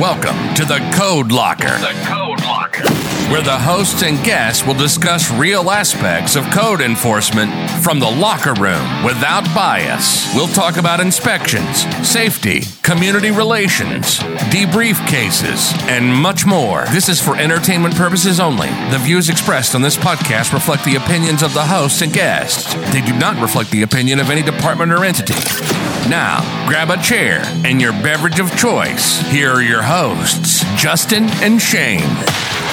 Welcome to the Code Locker. The Code Locker. Where the hosts and guests will discuss real aspects of code enforcement from the locker room without bias. We'll talk about inspections, safety, community relations, debrief cases, and much more. This is for entertainment purposes only. The views expressed on this podcast reflect the opinions of the hosts and guests. They do not reflect the opinion of any department or entity. Now, grab a chair and your beverage of choice. Here are your hosts, Justin and Cheynne.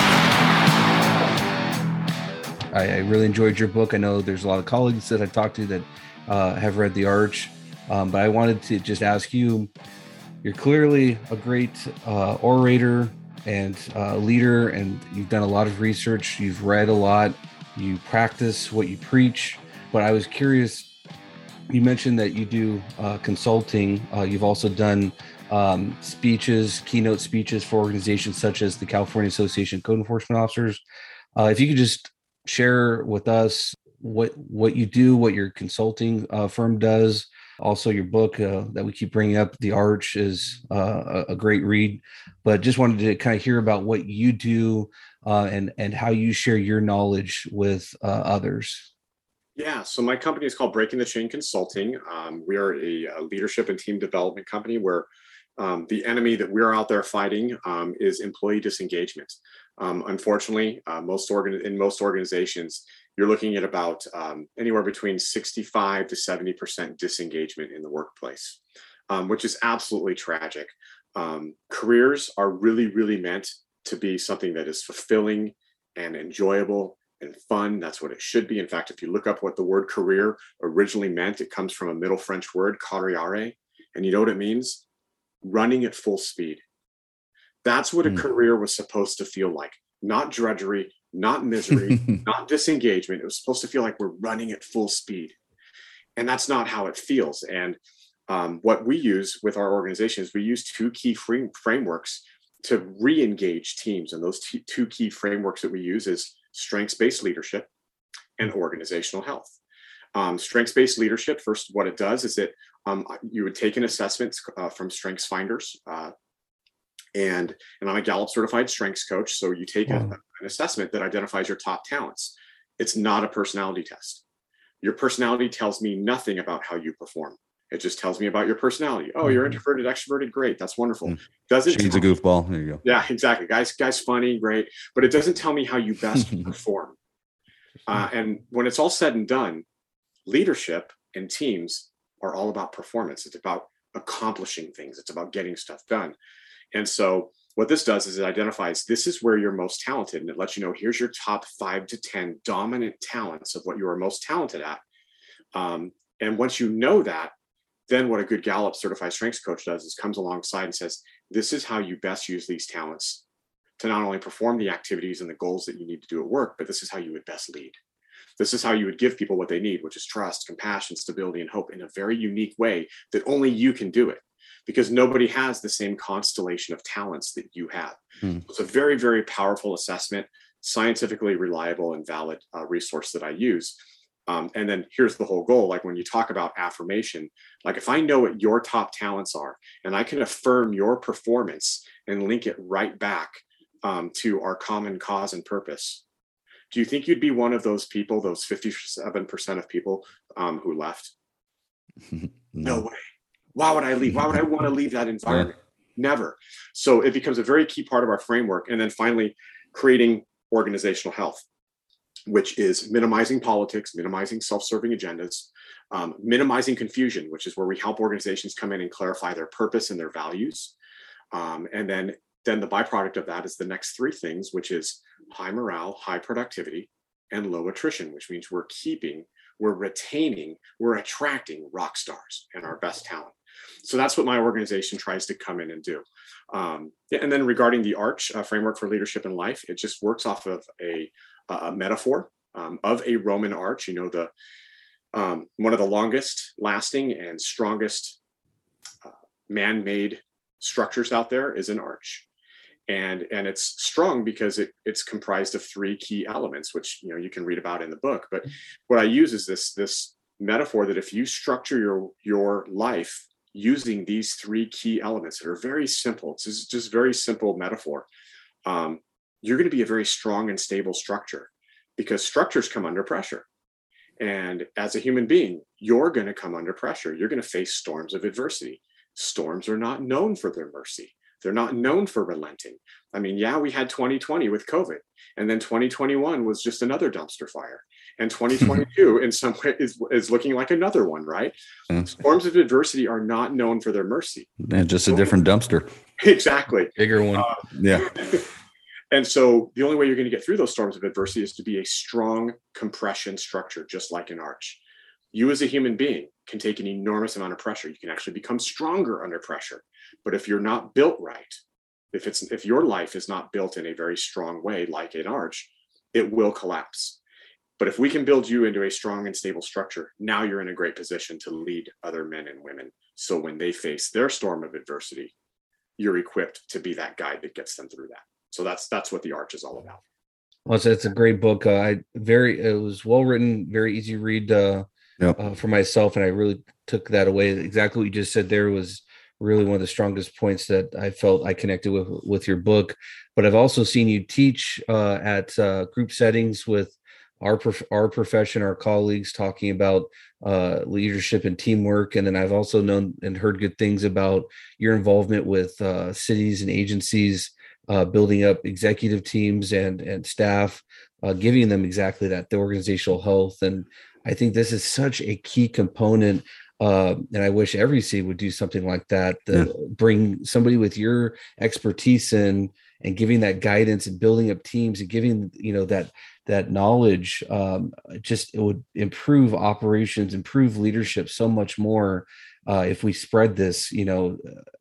I, I really enjoyed your book. I know there's a lot of colleagues that I talked to that uh, have read The Arch, um, but I wanted to just ask you you're clearly a great uh, orator and uh, leader, and you've done a lot of research, you've read a lot, you practice what you preach. But I was curious you mentioned that you do uh, consulting. Uh, you've also done um, speeches, keynote speeches for organizations such as the California Association of Code Enforcement Officers. Uh, if you could just share with us what what you do, what your consulting uh, firm does. Also, your book uh, that we keep bringing up, The Arch, is uh, a, great read. But just wanted to kind of hear about what you do and and how you share your knowledge with others. Yeah, so my company is called Breaking the Chain Consulting. Um, we are a, a, leadership and team development company where um, the enemy that we're out there fighting um, is employee disengagement. Um, unfortunately, uh, most organ- in most organizations, you're looking at about um, anywhere between 65 to 70% disengagement in the workplace, um, which is absolutely tragic. careers are really, really meant to be something that is fulfilling and enjoyable and fun. That's what it should be. In fact, if you look up what the word career originally meant, it comes from a Middle French word, carriere. And you know what it means? Running at full speed. That's what a mm. career was supposed to feel like. Not drudgery, not misery, not disengagement. It was supposed to feel like we're running at full speed. And that's not how it feels. And um, what we use with our organization is we use two key frame, frameworks to re-engage teams. And those t- two key frameworks that we use is strengths-based leadership and organizational health. Um, strengths-based leadership, first, what it does is that um, you would take an assessment uh, from Strengths Finders, uh, and and I'm a Gallup certified strengths coach. So you take a, an assessment that identifies your top talents. It's not a personality test. Your personality tells me nothing about how you perform. It just tells me about your personality. Oh, you're mm-hmm. introverted, extroverted, great. That's wonderful. Mm. Doesn't Cheynne's a goofball. There you go. Yeah, exactly. Guys, guys, funny, great. But it doesn't tell me how you best perform. Uh, and when it's all said and done, leadership and teams are all about performance. It's about accomplishing things. It's about getting stuff done. And so what this does is it identifies this is where you're most talented, and it lets you know here's your top five to ten dominant talents of what you are most talented at. Um, and once you know that, then what a good Gallup certified strengths coach does is comes alongside and says, this is how you best use these talents to not only perform the activities and the goals that you need to do at work, but this is how you would best lead. This is how you would give people what they need, which is trust, compassion, stability, and hope in a very unique way that only you can do it because nobody has the same constellation of talents that you have. Hmm. It's a very, very powerful assessment, scientifically reliable and valid uh, resource that I use. Um, and then here's the whole goal like when you talk about affirmation like if i know what your top talents are and i can affirm your performance and link it right back um, to our common cause and purpose do you think you'd be one of those people those 57% of people um, who left no. no. way why would i leave why would i want to leave that environment never so it becomes a very key part of our framework and then finally creating organizational health which is minimizing politics, minimizing self-serving agendas, um, minimizing confusion, which is where we help organizations come in and clarify their purpose and their values. Um, and then, then the byproduct of that is the next three things, which is high morale, high productivity, and low attrition, which means we're keeping, we're retaining, we're attracting rock stars and our best talent. So that's what my organization tries to come in and do. Um, and then regarding the ARCH uh, framework for leadership in life, it just works off of a a metaphor um, of a Roman arch. You know, the um, one of the longest lasting and strongest uh, man-made structures out there is an arch. And, and it's strong because it, it's comprised of three key elements, which you know you can read about in the book. But what I use is this this metaphor that if you structure your your life using these three key elements that are very simple. It's just, just very simple metaphor. Um, you're going to be a very strong and stable structure because structures come under pressure. And as a human being, you're going to come under pressure. You're going to face storms of adversity. Storms are not known for their mercy. They're not known for relenting. I mean, yeah, we had 2020 with COVID, and then 2021 was just another dumpster fire. And 2022, in some way, is, is looking like another one, right? Mm. Storms of adversity are not known for their mercy. And just a different dumpster. Exactly. Bigger one. Uh, yeah. and so the only way you're going to get through those storms of adversity is to be a strong compression structure, just like an arch. You, as a human being, can take an enormous amount of pressure. You can actually become stronger under pressure. But if you're not built right, if it's if your life is not built in a very strong way, like an arch, it will collapse. But if we can build you into a strong and stable structure, now you're in a great position to lead other men and women. So when they face their storm of adversity, you're equipped to be that guide that gets them through that. So that's that's what the arch is all about. Well, it's, it's a great book. Uh, I very it was well written, very easy read uh, yep. uh, for myself, and I really took that away. Exactly what you just said there was really one of the strongest points that I felt I connected with with your book. But I've also seen you teach uh, at uh, group settings with our prof- our profession, our colleagues, talking about uh, leadership and teamwork. And then I've also known and heard good things about your involvement with uh, cities and agencies, uh, building up executive teams and and staff, uh, giving them exactly that the organizational health. And I think this is such a key component uh, and I wish every seed would do something like that. The, yeah. Bring somebody with your expertise in and giving that guidance and building up teams and giving you know that that knowledge. Um, just it would improve operations, improve leadership so much more uh, if we spread this you know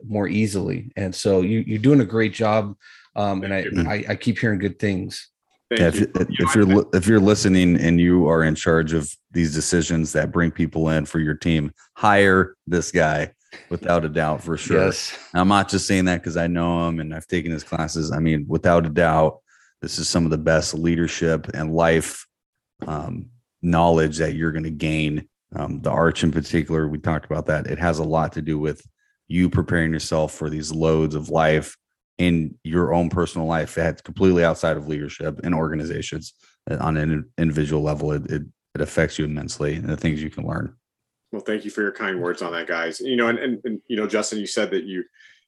more easily. And so you, you're doing a great job, um, and I, I I keep hearing good things. Yeah, if, if you're if you're listening and you are in charge of these decisions that bring people in for your team, hire this guy without a doubt for sure. Yes. I'm not just saying that because I know him and I've taken his classes. I mean, without a doubt, this is some of the best leadership and life um, knowledge that you're going to gain. Um, the arch in particular, we talked about that. It has a lot to do with you preparing yourself for these loads of life in your own personal life that's completely outside of leadership and organizations uh, on an individual level it, it, it affects you immensely and the things you can learn well thank you for your kind words on that guys. You know and, and, and you know justin you said that you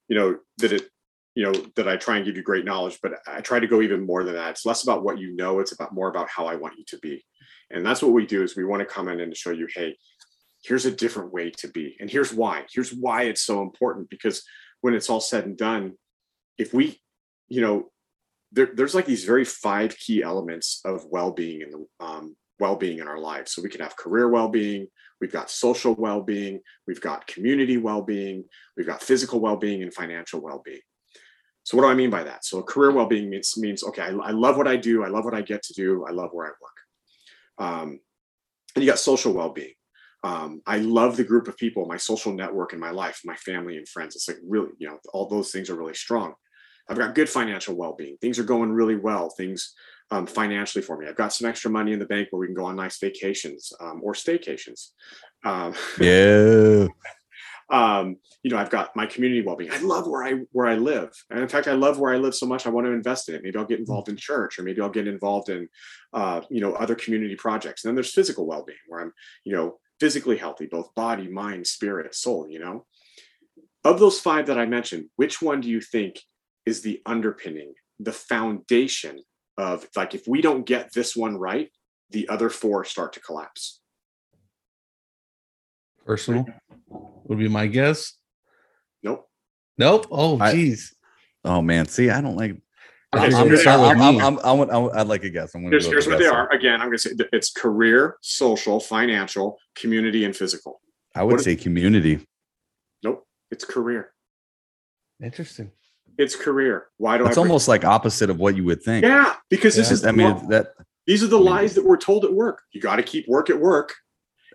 you know that it you know that i try and give you great knowledge but i try to go even more than that. It's less about what you know it's about more about how i want you to be. And that's what we do is we want to come in and show you hey here's a different way to be and here's why. Here's why it's so important because when it's all said and done if we, you know, there, there's like these very five key elements of well-being and um, well-being in our lives. So we can have career well-being, we've got social well-being, we've got community well-being, we've got physical well-being and financial well-being. So what do I mean by that? So career well-being means means okay, I, I love what I do, I love what I get to do, I love where I work. Um, and you got social well-being. Um, I love the group of people, my social network in my life, my family and friends. It's like really, you know, all those things are really strong. I've got good financial well-being. Things are going really well. Things um, financially for me. I've got some extra money in the bank where we can go on nice vacations um, or staycations. Um, yeah. um, you know, I've got my community well-being. I love where I where I live, and in fact, I love where I live so much. I want to invest in it. Maybe I'll get involved in church, or maybe I'll get involved in, uh, you know, other community projects. And then there's physical well-being, where I'm, you know, physically healthy, both body, mind, spirit, soul. You know, of those five that I mentioned, which one do you think is the underpinning, the foundation of like if we don't get this one right, the other four start to collapse. Personal would be my guess. Nope. Nope. Oh, geez. oh man. See, I don't like. I'm, I'm, I'm, I'm, I'm, I'm, I'd like a guess. I'm here's, here's what they are. Again, I'm going to say it's career, social, financial, community, and physical. I would what say is, community. Nope, it's career. Interesting it's career. Why do it's I? It's almost like opposite of what you would think. Yeah, because yeah. this is. I mean, that these are the I mean, lies that we're told at work. You got to keep work at work,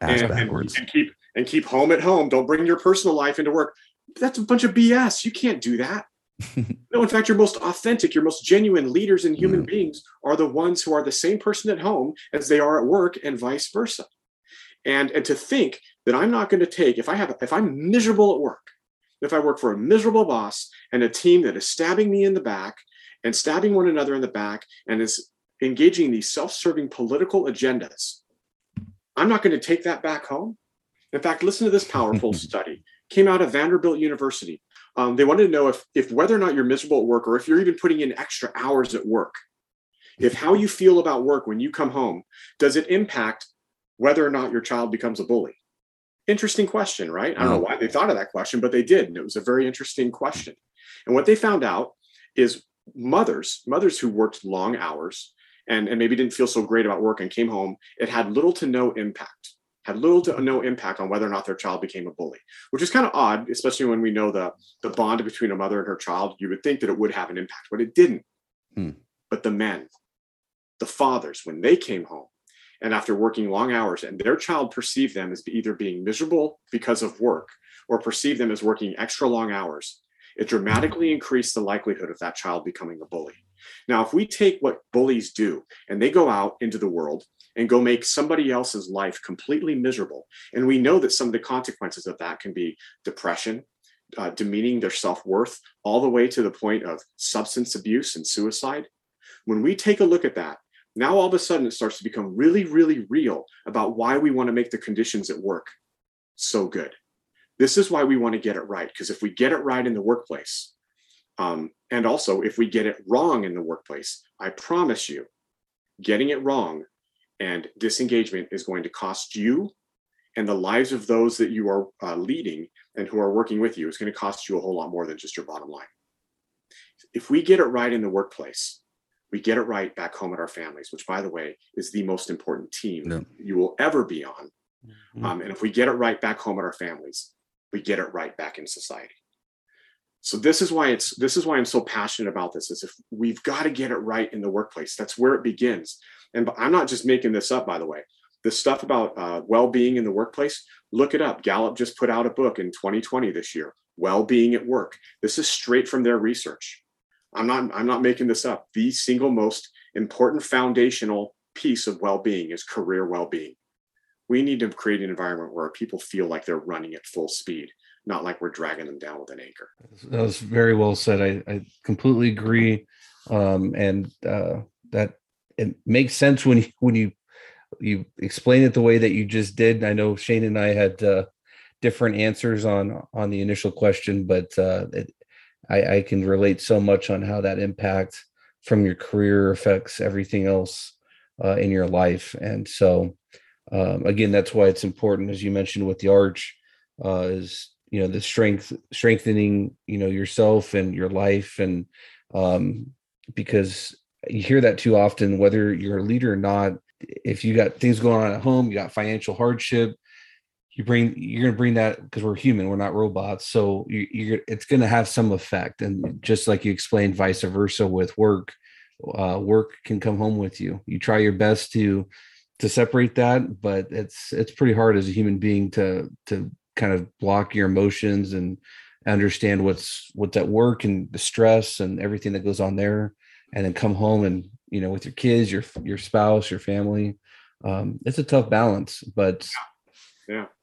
and, and, and, keep and keep home at home. Don't bring your personal life into work. That's a bunch of BS. You can't do that. no, in fact, your most authentic, your most genuine leaders and human mm. beings are the ones who are the same person at home as they are at work, and vice versa. And and to think that I'm not going to take if I have if I'm miserable at work, if I work for a miserable boss and a team that is stabbing me in the back and stabbing one another in the back and is engaging these self-serving political agendas, I'm not going to take that back home. In fact, listen to this powerful study. Came out of Vanderbilt University. Um, they wanted to know if, if whether or not you're miserable at work or if you're even putting in extra hours at work, if how you feel about work when you come home, does it impact whether or not your child becomes a bully? Interesting question, right? I don't know why they thought of that question, but they did. And it was a very interesting question. And what they found out is mothers, mothers who worked long hours and, and maybe didn't feel so great about work and came home, it had little to no impact had little to no impact on whether or not their child became a bully, which is kind of odd, especially when we know the, the bond between a mother and her child. You would think that it would have an impact, but it didn't. Hmm. But the men, the fathers, when they came home and after working long hours and their child perceived them as either being miserable because of work or perceived them as working extra long hours, it dramatically increased the likelihood of that child becoming a bully. Now, if we take what bullies do and they go out into the world and go make somebody else's life completely miserable. And we know that some of the consequences of that can be depression, uh, demeaning their self worth, all the way to the point of substance abuse and suicide. When we take a look at that, now all of a sudden it starts to become really, really real about why we want to make the conditions at work so good. This is why we want to get it right. Because if we get it right in the workplace, um, and also if we get it wrong in the workplace, I promise you, getting it wrong and disengagement is going to cost you and the lives of those that you are uh, leading and who are working with you is going to cost you a whole lot more than just your bottom line. If we get it right in the workplace, we get it right back home at our families, which, by the way, is the most important team no. you will ever be on. Mm-hmm. Um, and if we get it right back home at our families, we get it right back in society. So this is why it's this is why I'm so passionate about this. Is if we've got to get it right in the workplace. That's where it begins. And I'm not just making this up, by the way. The stuff about uh, well-being in the workplace, look it up. Gallup just put out a book in 2020 this year, "Well-being at Work." This is straight from their research. I'm not. I'm not making this up. The single most important foundational piece of well-being is career well-being. We need to create an environment where people feel like they're running at full speed, not like we're dragging them down with an anchor. That was very well said. I, I completely agree. Um, and uh, that it makes sense when you when you you explain it the way that you just did. I know Shane and I had uh, different answers on on the initial question, but uh, it, I, I can relate so much on how that impact from your career affects everything else uh, in your life. And so, um, again, that's why it's important, as you mentioned with the arch, uh, is you know the strength strengthening you know yourself and your life and um, because you hear that too often, whether you're a leader or not. If you got things going on at home, you got financial hardship, you bring you're going to bring that because we're human, we're not robots. So you, you're it's going to have some effect, and just like you explained, vice versa with work. Uh, work can come home with you. You try your best to to separate that, but it's it's pretty hard as a human being to to kind of block your emotions and understand what's what's at work and the stress and everything that goes on there and then come home and you know with your kids your your spouse your family um, it's a tough balance but yeah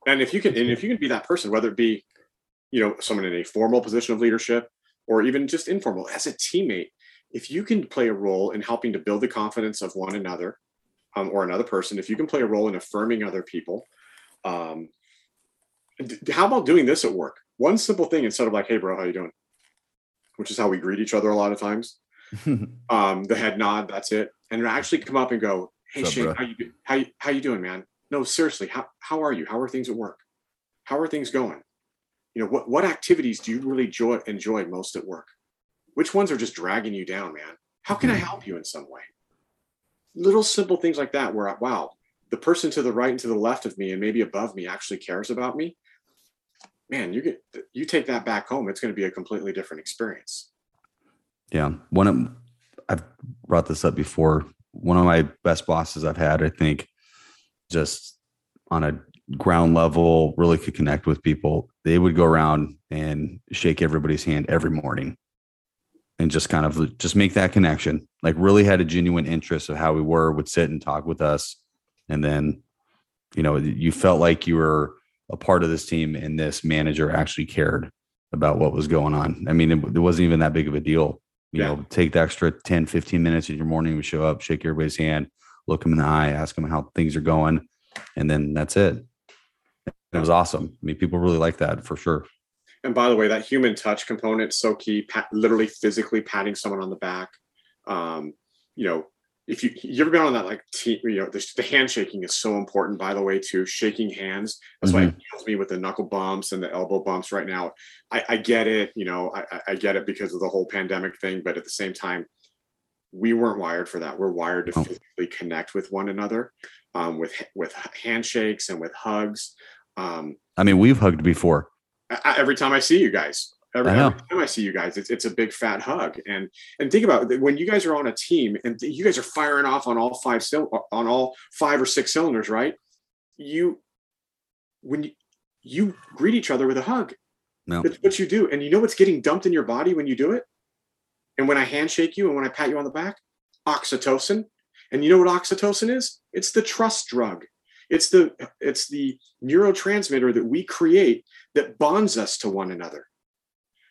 and if you can and if you can be that person whether it be you know someone in a formal position of leadership or even just informal as a teammate if you can play a role in helping to build the confidence of one another um, or another person if you can play a role in affirming other people um, how about doing this at work? One simple thing instead of like hey bro how you doing? Which is how we greet each other a lot of times. Um, the head nod, that's it. And actually come up and go, Hey Cheynne, how you how you how you doing, man? No, seriously, how how are you? How are things at work? How are things going? You know, what what activities do you really enjoy enjoy most at work? Which ones are just dragging you down, man? How can I hmm. help you in some way? Little simple things like that where wow, the person to the right and to the left of me and maybe above me actually cares about me. Man, you get you take that back home, it's going to be a completely different experience. Yeah. One of I've brought this up before. One of my best bosses I've had, I think, just on a ground level, really could connect with people. They would go around and shake everybody's hand every morning and just kind of just make that connection. Like really had a genuine interest of how we were, would sit and talk with us. And then, you know, you felt like you were a part of this team and this manager actually cared about what was going on. I mean, it, it wasn't even that big of a deal. You yeah. know, take the extra 10, 15 minutes in your morning, we show up, shake everybody's hand, look them in the eye, ask them how things are going, and then that's it. It was awesome. I mean, people really like that for sure. And by the way, that human touch component so key. Pat, literally, physically patting someone on the back. Um, you know, if you you ever been on that like team, you know, the, the handshaking is so important. By the way, too, shaking hands. That's mm-hmm. why it kills me with the knuckle bumps and the elbow bumps right now. I, I get it. You know, I, I get it because of the whole pandemic thing. But at the same time, we weren't wired for that. We're wired to oh. physically connect with one another, um, with with handshakes and with hugs. Um, I mean, we've hugged before. I, every time I see you guys, every, every, time I see you guys, it's, it's a big fat hug. And and think about it, when you guys are on a team and you guys are firing off on all five on all five or six cylinders, right? You when you you greet each other with a hug. No. That's what you do. And you know what's getting dumped in your body when you do it? And when I handshake you and when I pat you on the back, oxytocin. And you know what oxytocin is? It's the trust drug. It's the it's the neurotransmitter that we create that bonds us to one another.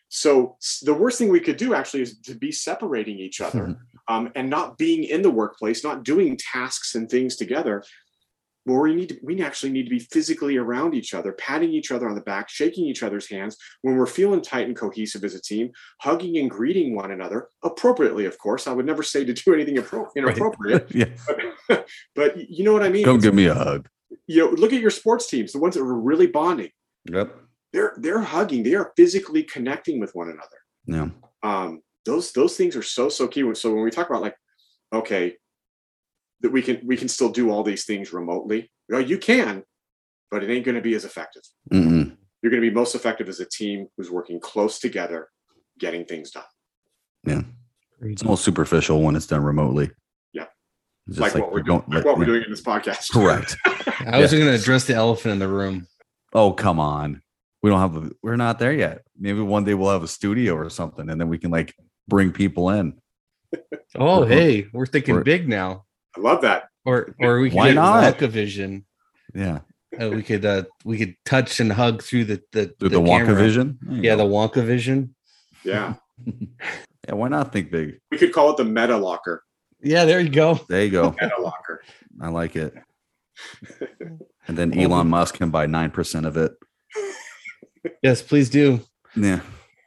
So the worst thing we could do actually is to be separating each other um, and not being in the workplace, not doing tasks and things together. Where we need to, we actually need to be physically around each other, patting each other on the back, shaking each other's hands when we're feeling tight and cohesive as a team, hugging and greeting one another appropriately. Of course, I would never say to do anything inappropriate. Yeah, but, but, you know what I mean. Come give me a hug. You know, look at your sports teams, the ones that are really bonding. Yep they're they're hugging they are physically connecting with one another yeah um those those things are so so key so when we talk about like okay that we can we can still do all these things remotely. Well you can but it ain't going to be as effective. Mm you're going to be most effective as a team who's working close together getting things done. Yeah. It's most superficial when it's done remotely. Yeah. Like, like, what we're going like, what we're doing in this podcast. Correct. I was yeah. going to address the elephant in the room. Oh come on. We don't have a, we're not there yet. Maybe one day we'll have a studio or something, and then we can like bring people in. Oh, we're, hey, we're thinking we're, big now. I love that. Or or we could Why get not? vision. Yeah. Uh, we could uh we could touch and hug through the the, through the, the Wonka vision. Yeah, go. the Wonka vision. Yeah. yeah, why not think big? We could call it the meta locker. Yeah, there you go. There you go. meta locker. I like it. And then Elon Musk can buy nine percent of it yes, please do. Yeah.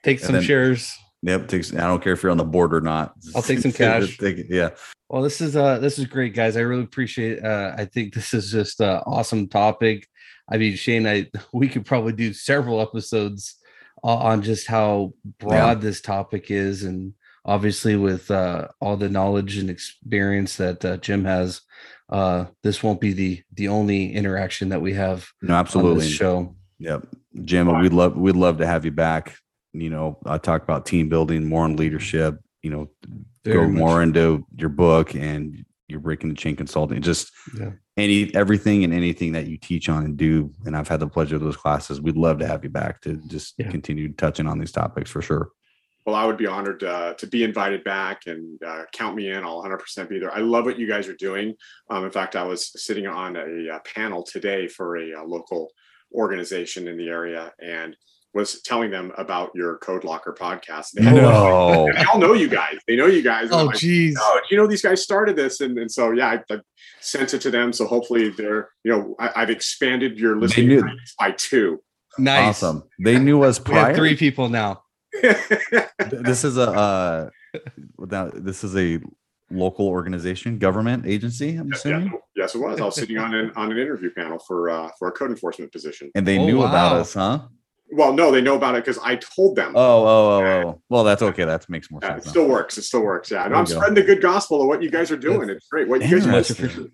Take some then, shares. Yep. Takes, I don't care if you're on the board or not. I'll take some cash. take yeah. Well, this is uh this is great, guys. I really appreciate uh I think this is just an awesome topic. I mean, Cheynne, I we could probably do several episodes on just how broad yeah. this topic is and obviously with uh all the knowledge and experience that uh, Jim has uh this won't be the the only interaction that we have no absolutely show Yep. Jim, we'd love we'd love to have you back. You know, I talk about team building, more on leadership, you know, Very go more much. into your book and you're breaking the chain consulting. Just yeah. any everything and anything that you teach on and do. And I've had the pleasure of those classes. We'd love to have you back to just yeah. continue touching on these topics for sure. Well, I would be honored uh, to be invited back and uh, count me in. I'll 100% be there. I love what you guys are doing. Um, in fact, I was sitting on a, a uh, panel today for a, a local organization in the area and was telling them about your Code Locker podcast. They, no. they all know you guys. They know you guys. Oh, geez. oh, you know these guys started this, and, and so yeah, I, I sent it to them. So hopefully they're you know I, have expanded your listening by two. Nice. Awesome. They knew us prior. three people now. this is a uh, without this is a local organization, government agency. I'm assuming. Yes, yes, it was. I was sitting on an on an interview panel for uh, for a code enforcement position, and they oh, knew wow. about us, huh? Well, no, they know about it because I told them. Oh, oh, oh, oh. Well, that's okay. That makes more yeah, sense. It still works. It still works. Yeah, I'm spreading the good gospel of what you guys are doing. That's it's great. What you guys are doing.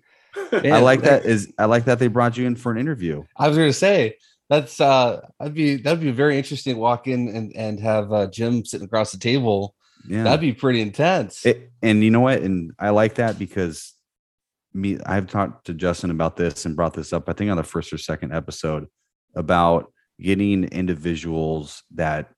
I like that. Is I like that they brought you in for an interview. I was going to say that's uh that'd be that'd be very interesting to walk in and and have uh, Jim sitting across the table yeah that'd be pretty intense it, and you know what and i like that because me i've talked to justin about this and brought this up i think on the first or second episode about getting individuals that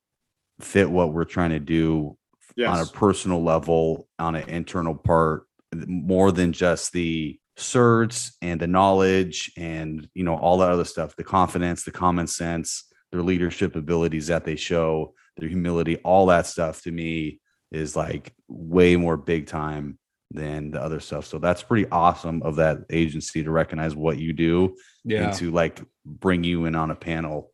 fit what we're trying to do yes. on a personal level on an internal part more than just the certs and the knowledge and you know all that other stuff the confidence the common sense their leadership abilities that they show their humility all that stuff to me is like way more big time than the other stuff so that's pretty awesome of that agency to recognize what you do yeah. and to like bring you in on a panel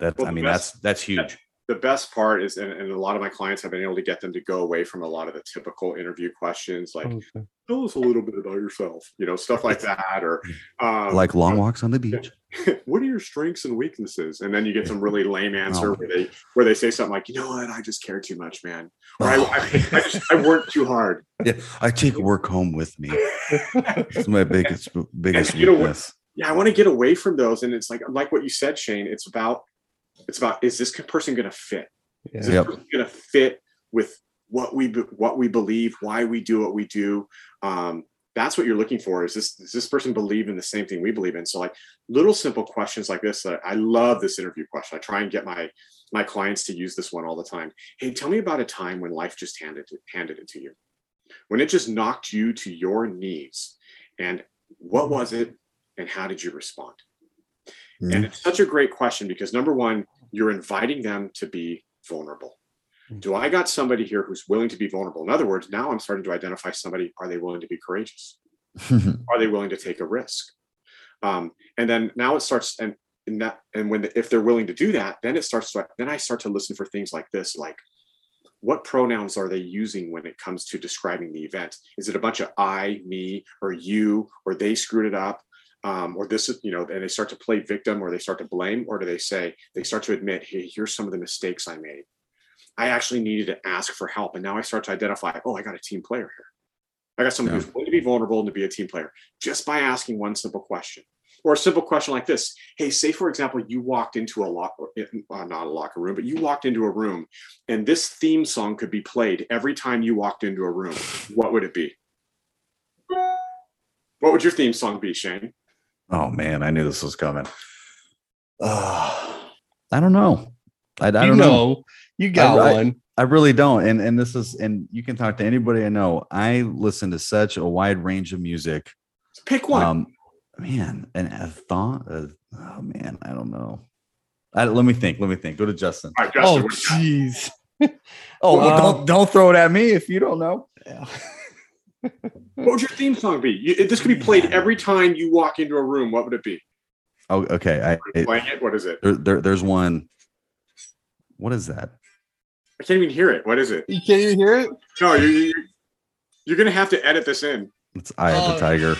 that's well, i mean best, that's that's huge. the best part is and, and, a lot of my clients have been able to get them to go away from a lot of the typical interview questions like okay. tell us a little bit about yourself you know stuff like that or um, like long walks on the beach. What are your strengths and weaknesses? And then you get some really lame answer oh. where they where they say something like you know what? I just care too much man. Or oh. I, I, I, just i work too hard. Yeah i take work home with me. It's my biggest biggest and, weakness. Know, yeah i want to get away from those and it's like like what you said Cheynne it's about it's about is this person going to fit? Yeah. Is this yep. person going to fit with what we what we believe, why we do what we do? Um, that's what you're looking for. Is this does this person believe in the same thing we believe in? So like little simple questions like this. Uh, I love this interview question. I try and get my my clients to use this one all the time. Hey, tell me about a time when life just handed it, handed it to you, when it just knocked you to your knees, and what was it, and how did you respond? Mm-hmm. And it's such a great question because number one, you're inviting them to be vulnerable. Mm-hmm. Do I got somebody here who's willing to be vulnerable? In other words, now I'm starting to identify somebody. Are they willing to be courageous? are they willing to take a risk? Um, and then now it starts, and, and that, and when the, if they're willing to do that, then it starts. To, then I start to listen for things like this, like what pronouns are they using when it comes to describing the event? Is it a bunch of I, me, or you, or they screwed it up? Um, or this is you know and they start to play victim or they start to blame or do they say they start to admit hey here's some of the mistakes i made. I actually needed to ask for help and now i start to identify oh i got a team player here. I got someone yeah. who's willing to be vulnerable and to be a team player just by asking one simple question or a simple question like this. Hey say for example you walked into a locker uh, not a locker room but you walked into a room and this theme song could be played every time you walked into a room. What would it be? What would your theme song be Cheynne Oh man, I knew this was coming. Uh, I don't know. I, I don't know. know. You got I, one. I, I, really don't. And and this is and you can talk to anybody I know. I listen to such a wide range of music. Pick one. Um, man, and a thought. Uh, oh man, I don't know. I, let me think. Let me think. Go to Justin. Right, Justin oh jeez. oh, well, don't don't throw it at me if you don't know. Yeah what would your theme song be? You, this could be played every time you walk into a room. What would it be? Oh, okay. I it, playing it. What is it? There, there, there's one. What is that? I can't even hear it. What is it? You can't even hear it. No, you, you you're gonna have to edit this in. It's Eye oh. of the oh. Tiger.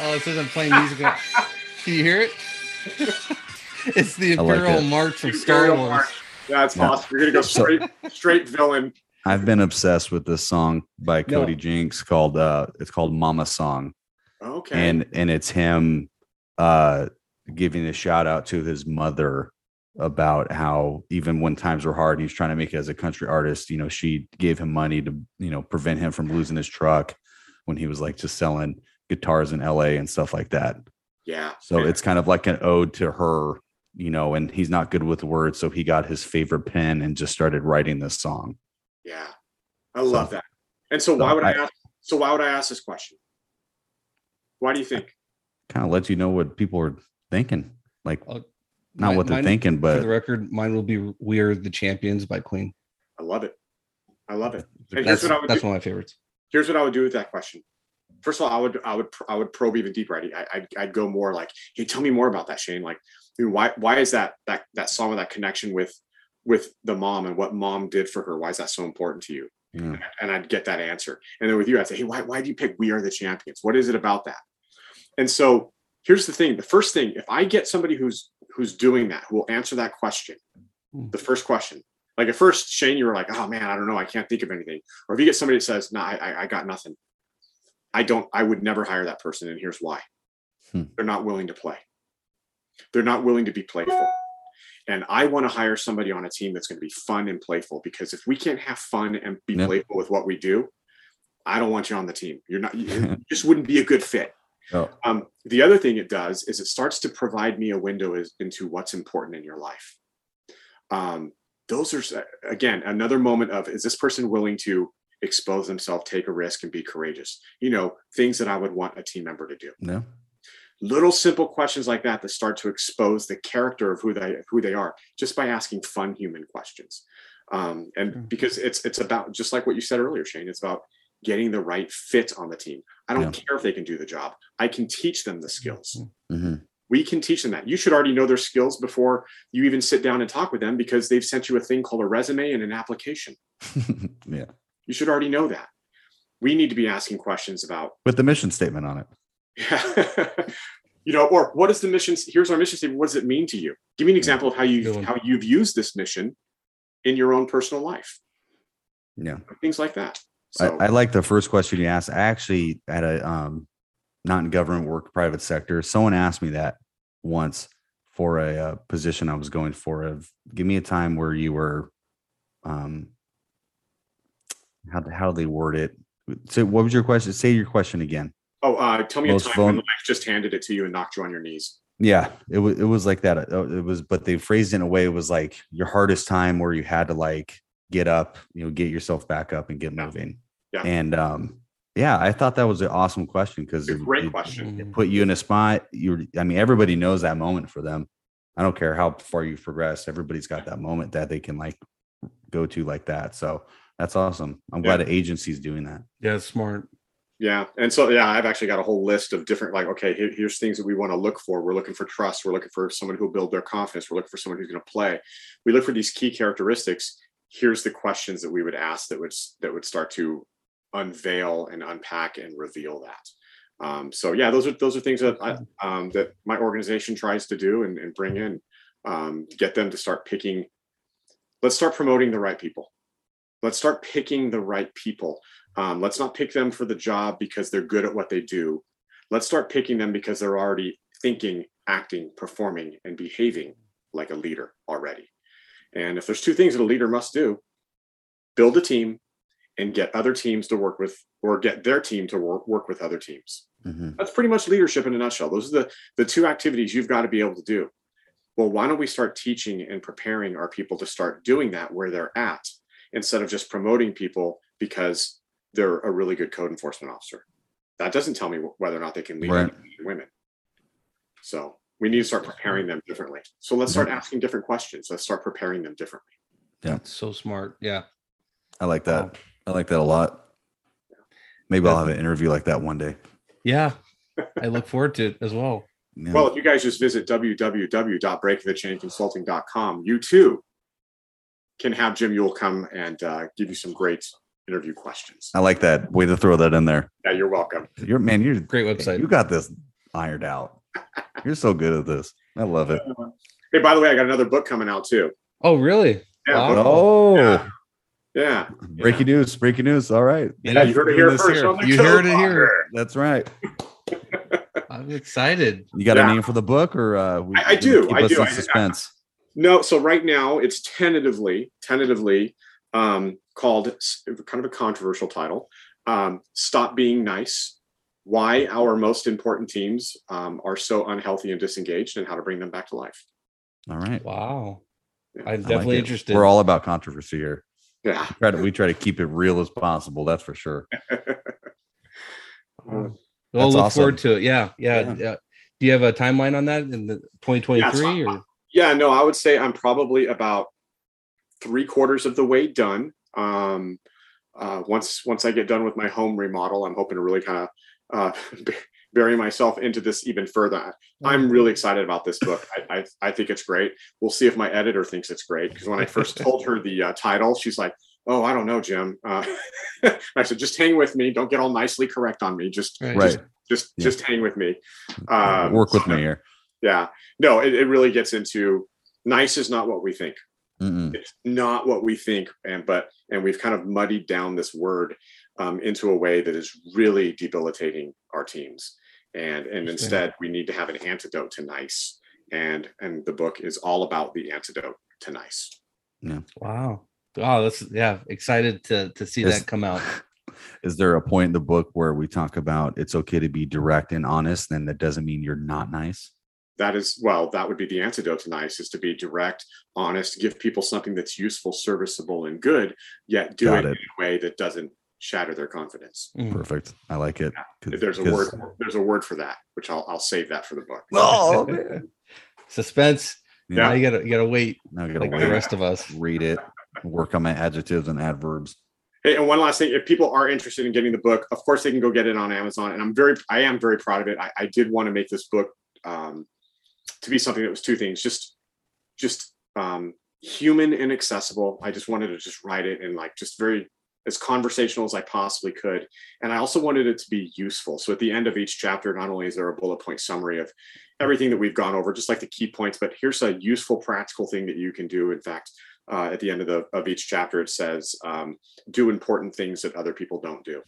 Oh, it says I'm playing music. Can you hear it? it's the Imperial like it. March from Star Wars. March. That's yeah. awesome. You're gonna go straight straight villain. I've been obsessed with this song by Cody no. Jinks called uh it's called Mama Song. Okay. And and it's him uh giving a shout out to his mother about how even when times were hard he's trying to make it as a country artist, you know, she gave him money to, you know, prevent him from losing his truck when he was like just selling guitars in LA and stuff like that. Yeah. So it's kind of like an ode to her, you know, and he's not good with words, so he got his favorite pen and just started writing this song. Yeah, I love so, that. And so, why would I, I, ask? So, why would I ask this question? Why do you think? Kind of lets you know what people are thinking, like uh, not what they're mine, thinking, but for the record, mine will be "We Are the Champions" by Queen. I love it. I love it. And that's, here's what I would that's do. one of my favorites. Here's what I would do with that question. First of all, I would I would I would probe even deeper. I'd, I'd, I'd go more like, hey, tell me more about that, Cheynne. Like, why why is that that that song with that connection with with the mom and what mom did for her. Why is that so important to you? Yeah. And I'd get that answer. And then with you, I'd say, hey, why, why do you pick We Are the Champions? What is it about that? And so here's the thing. The first thing, if I get somebody who's who's doing that, who will answer that question, mm. the first question. Like at first, Cheynne, you were like, oh man, I don't know, I can't think of anything. Or if you get somebody that says, no, nah, I, I got nothing. I don't, I would never hire that person. And here's why. Hmm. They're not willing to play. They're not willing to be playful and I want to hire somebody on a team that's going to be fun and playful because if we can't have fun and be playful with what we do, I don't want you on the team. You're not, you just wouldn't be a good fit. Um, the other thing it does is it starts to provide me a window as, into what's important in your life. Um, those are, again, another moment of is this person willing to expose themselves, take a risk, and be courageous. You know, things that I would want a team member to do. No. Little simple questions like that that start to expose the character of who they who they are just by asking fun human questions. Um, and because it's it's about just like what you said earlier, Cheynne. It's about getting the right fit on the team. I don't yeah. care if they can do the job. I can teach them the skills. Mm-hmm. We can teach them that. You should already know their skills before you even sit down and talk with them because they've sent you a thing called a resume and an application. yeah. You should already know that. We need to be asking questions about with the mission statement on it. Yeah. you know, or what is the mission? Here's our mission statement. What does it mean to you? Give me an example of how you how you've used this mission in your own personal life. Yeah. Things like that. So, I, I, like the first question you asked. I actually had a um not in government work, private sector. Someone asked me that once for a, a uh, position I was going for. Of give me a time where you were, um, how how do they word it? So, what was your question? Say your question again. Oh, uh, tell me a time when life just handed it to you and knocked you on your knees. Yeah, it was it was like that. Uh, it was, but they phrased it in a way. It was like your hardest time where you had to like get up, you know, get yourself back up and get yeah. moving. Yeah. And um, yeah, I thought that was an awesome question because it, great it, question. It put you in a spot. You, I mean, everybody knows that moment for them. I don't care how far you've progressed. Everybody's got that moment that they can like go to like that. So that's awesome. I'm yeah. glad the agency's doing that. Yeah, smart. Yeah. And so, yeah, I've actually got a whole list of different, like, okay, here, here's things that we want to look for. We're looking for trust. We're looking for someone who'll build their confidence. We're looking for someone who's going to play. We look for these key characteristics. Here's the questions that we would ask that would, that would start to unveil and unpack and reveal that. Um, so yeah, those are, those are things that I, um, that my organization tries to do and, and bring in, um, get them to start picking, let's start promoting the right people. Let's start picking the right people um, let's not pick them for the job because they're good at what they do. Let's start picking them because they're already thinking, acting, performing, and behaving like a leader already. And if there's two things that a leader must do, build a team and get other teams to work with, or get their team to work, work with other teams. Mm-hmm. That's pretty much leadership in a nutshell. Those are the, the two activities you've got to be able to do. Well, why don't we start teaching and preparing our people to start doing that where they're at instead of just promoting people because they're a really good code enforcement officer. That doesn't tell me whether or not they can lead right. women. So we need to start preparing them differently. So let's start asking different questions. Let's start preparing them differently. Yeah, That's so smart. Yeah, I like that. Wow. I like that a lot. Maybe I'll have an interview like that one day. Yeah, I look forward to it as well. Yeah. Well, if you guys just visit www.breakingthechainconsulting.com, you too can have Jim Uhl come and uh, give you some great interview questions. I like that way to throw that in there. Yeah, you're welcome. You're man, you're great website. You got this ironed out. you're so good at this. I love it. Hey, by the way, I got another book coming out too. Oh, really? Yeah. Wow. Oh. Yeah. yeah. Breaking yeah. news. Breaking news. All right. Yeah, you heard it here first. Here. You heard it here. That's right. I'm excited. You got yeah. a name for the book, or uh, we, I, I do. I do. suspense. I, no, so right now it's tentatively, tentatively um, called kind of a controversial title um, Stop Being Nice Why Our Most Important Teams um, Are So Unhealthy and Disengaged and How to Bring Them Back to Life. All right. Wow. Yeah. I'm definitely like interested. We're all about controversy here. Yeah. We try, to, we try to keep it real as possible. That's for sure. we'll look awesome. forward to it. Yeah, yeah. Yeah. yeah. Do you have a timeline on that in the 2023 yeah, or? Yeah, no, I would say I'm probably about three quarters of the way done. Um, uh, once once I get done with my home remodel, I'm hoping to really kind of uh, bury myself into this even further. I'm mm-hmm. really excited about this book. I, I, I think it's great. We'll see if my editor thinks it's great because when I first told her the uh, title, she's like, "Oh, I don't know, Jim." Uh, I said, "Just hang with me. Don't get all nicely correct on me. Just right. just just, yeah. just hang with me. Um, Work with so, me here." Yeah. No, it, it really gets into nice is not what we think. Mm-mm. It's not what we think, and but and we've kind of muddied down this word um, into a way that is really debilitating our teams. And and instead, we need to have an antidote to nice. And and the book is all about the antidote to nice. Yeah. Wow. Oh, that's yeah. Excited to to see is, that come out. Is there a point in the book where we talk about it's okay to be direct and honest, and that doesn't mean you're not nice? That is well that would be the antidote to nice is to be direct honest give people something that's useful serviceable and good yet do it, it, in a way that doesn't shatter their confidence. Mm. Perfect. I like it. There's a word. There's a word for that, which I'll I'll save that for the book. Oh, man. suspense. Yeah, now you gotta you gotta wait. Now you gotta like wait. the rest of us. Read it. Work on my adjectives and adverbs. Hey, and one last thing: if people are interested in getting the book, of course they can go get it on Amazon. And I'm very, I am very proud of it. I, I did want to make this book um, to be something that was two things: just, just um, human and accessible. I just wanted to just write it and like just very as conversational as I possibly could. And I also wanted it to be useful. So at the end of each chapter, not only is there a bullet point summary of everything that we've gone over, just like the key points, but here's a useful, practical thing that you can do. In fact, uh, at the end of the of each chapter, it says, um, "Do important things that other people don't do."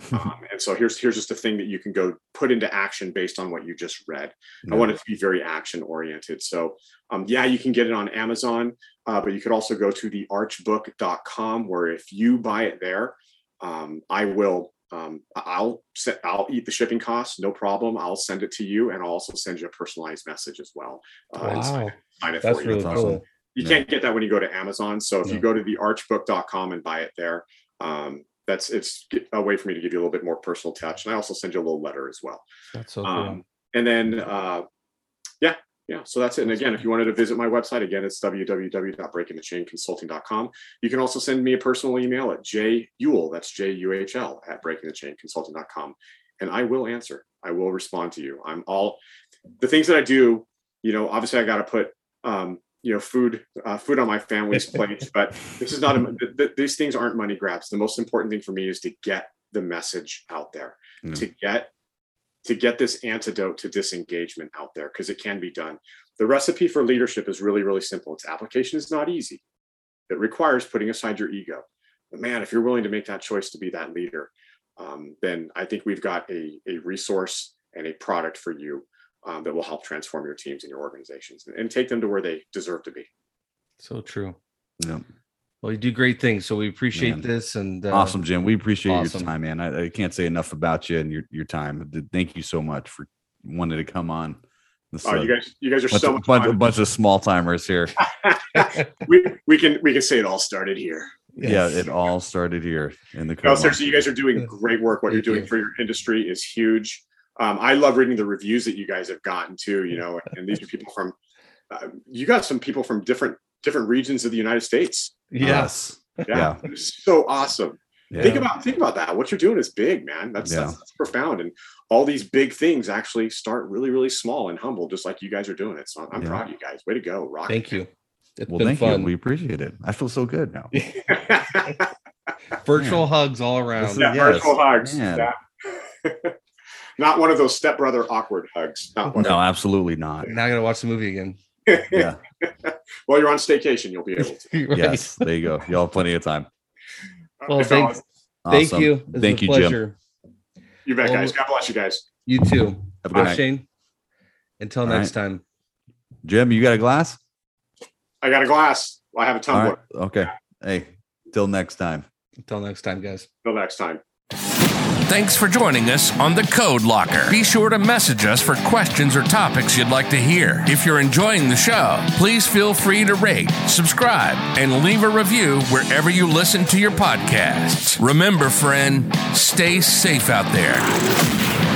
Um, and so here's here's just a thing that you can go put into action based on what you just read. Yeah. I want it to be very action oriented. So um, yeah, you can get it on Amazon, uh, but you could also go to thearchbook.com where if you buy it there, um, I will um, I'll set, I'll eat the shipping costs, no problem. I'll send it to you, and I'll also send you a personalized message as well. Uh, wow, sign it, sign it that's really cool. You yeah. can't get that when you go to Amazon. So if yeah. you go to thearchbook.com and buy it there, um, that's it's a way for me to give you a little bit more personal touch. And I also send you a little letter as well. That's so cool. Um, and then, uh, yeah, yeah. So that's it. And again, if you wanted to visit my website, again, it's www.breakingthechainconsulting.com. You can also send me a personal email at juhl, that's J-U-H-L, at breakingthechainconsulting.com. And I will answer. I will respond to you. I'm all, the things that I do, you know, obviously I got to put um, you know food uh, food on my family's plate but this is not a, th- th- these things aren't money grabs. The most important thing for me is to get the message out there mm. to get to get this antidote to disengagement out there because it can be done. The recipe for leadership is really really simple. Its application is not easy. It requires putting aside your ego. But man if you're willing to make that choice to be that leader um, then i think we've got a, a resource and a product for you um, that will help transform your teams and your organizations and, and, take them to where they deserve to be. So true. Yeah. Well, you do great things, so we appreciate man. this. And uh, awesome, Jim. We appreciate awesome. your time, man. I, I, can't say enough about you and your your time. Thank you so much for wanting to come on. This, oh, uh, you guys, you guys are bunch so of, bunch, a bunch of small timers here. we we can we can say it all started here. Yes. Yeah, it all started here in the. No, seriously, you guys are doing great work. What Thank you're doing you. for your industry is huge um, I love reading the reviews that you guys have gotten too. You know, and these are people from. Uh, you got some people from different different regions of the United States. Yes. Uh, yeah, yeah. so awesome. Yeah. Think about think about that. What you're doing is big, man. That's, yeah. that's, that's profound. And all these big things actually start really, really small and humble, just like you guys are doing it. So I'm, I'm proud of you guys. Way to go, rock! Thank you. It's well, thank fun. you. We appreciate it. I feel so good now. virtual hugs all around. Yeah, yes. virtual hugs. Yeah. Not one of those stepbrother awkward hugs. Not one. No, absolutely not. Now I gonna watch the movie again. yeah. While you're on staycation, you'll be able to. right. Yes, there you go. Y'all have plenty of time. Uh, well, thanks. Awesome. Thank you. It's Thank you, pleasure. Jim. You bet, guys. God bless you guys. You too. Have a good uh, night. Shane. Until All next right. time. Jim, you got a glass? I got a glass. I have a tumbler. Right. Okay. Hey, till next time. Until next time, guys. Till next time. Thanks for joining us on the Code Locker. Be sure to message us for questions or topics you'd like to hear. If you're enjoying the show, please feel free to rate, subscribe, and leave a review wherever you listen to your podcasts. Remember, friend, stay safe out there.